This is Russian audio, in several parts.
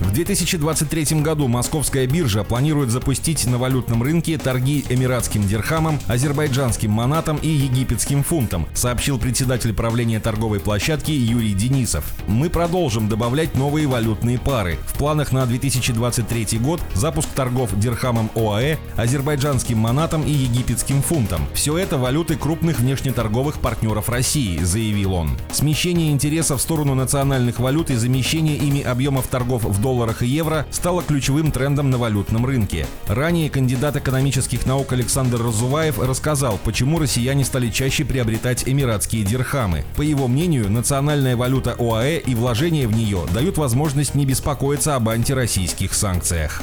В 2023 году московская биржа планирует запустить на валютном рынке торги эмиратским дирхамом, азербайджанским манатом и египетским фунтом, сообщил председатель правления торговой площадки Юрий Денисов. Мы продолжим добавлять новые валютные пары. В планах на 2023 год запуск торгов дирхамом ОАЭ, азербайджанским манатом и египетским фунтом. Все это валюты крупных внешнеторговых партнеров России, заявил он. Смещение интереса в сторону национальных валют и замещение ими объемов торгов в долларах долларах и евро стало ключевым трендом на валютном рынке. Ранее кандидат экономических наук Александр Разуваев рассказал, почему россияне стали чаще приобретать эмиратские дирхамы. По его мнению, национальная валюта ОАЭ и вложения в нее дают возможность не беспокоиться об антироссийских санкциях.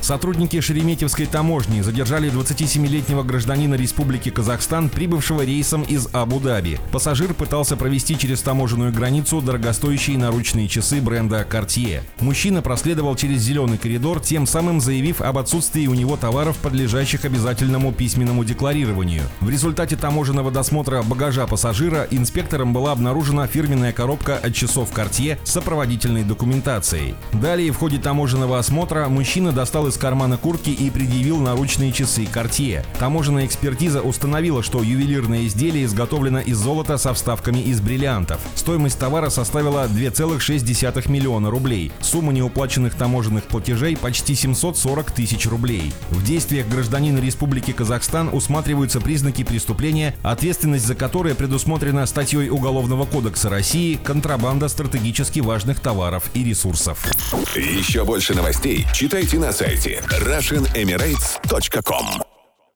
Сотрудники Шереметьевской таможни задержали 27-летнего гражданина Республики Казахстан, прибывшего рейсом из Абу-Даби. Пассажир пытался провести через таможенную границу дорогостоящие наручные часы бренда Cartier. Мужчина проследовал через зеленый коридор, тем самым заявив об отсутствии у него товаров, подлежащих обязательному письменному декларированию. В результате таможенного досмотра багажа пассажира инспектором была обнаружена фирменная коробка от часов Cartier с сопроводительной документацией. Далее в ходе таможенного осмотра мужчина достал из кармана куртки и предъявил наручные часы Cartier. Таможенная экспертиза установила, что ювелирное изделие изготовлено из золота со вставками из бриллиантов. Стоимость товара составила 2,6 миллиона рублей. Сумма неуплаченных таможенных платежей почти 740 тысяч рублей. В действиях гражданина Республики Казахстан усматриваются признаки преступления, ответственность за которое предусмотрена статьей Уголовного кодекса России «Контрабанда стратегически важных товаров и ресурсов». Еще больше новостей читайте на сайте RussianEmirates.com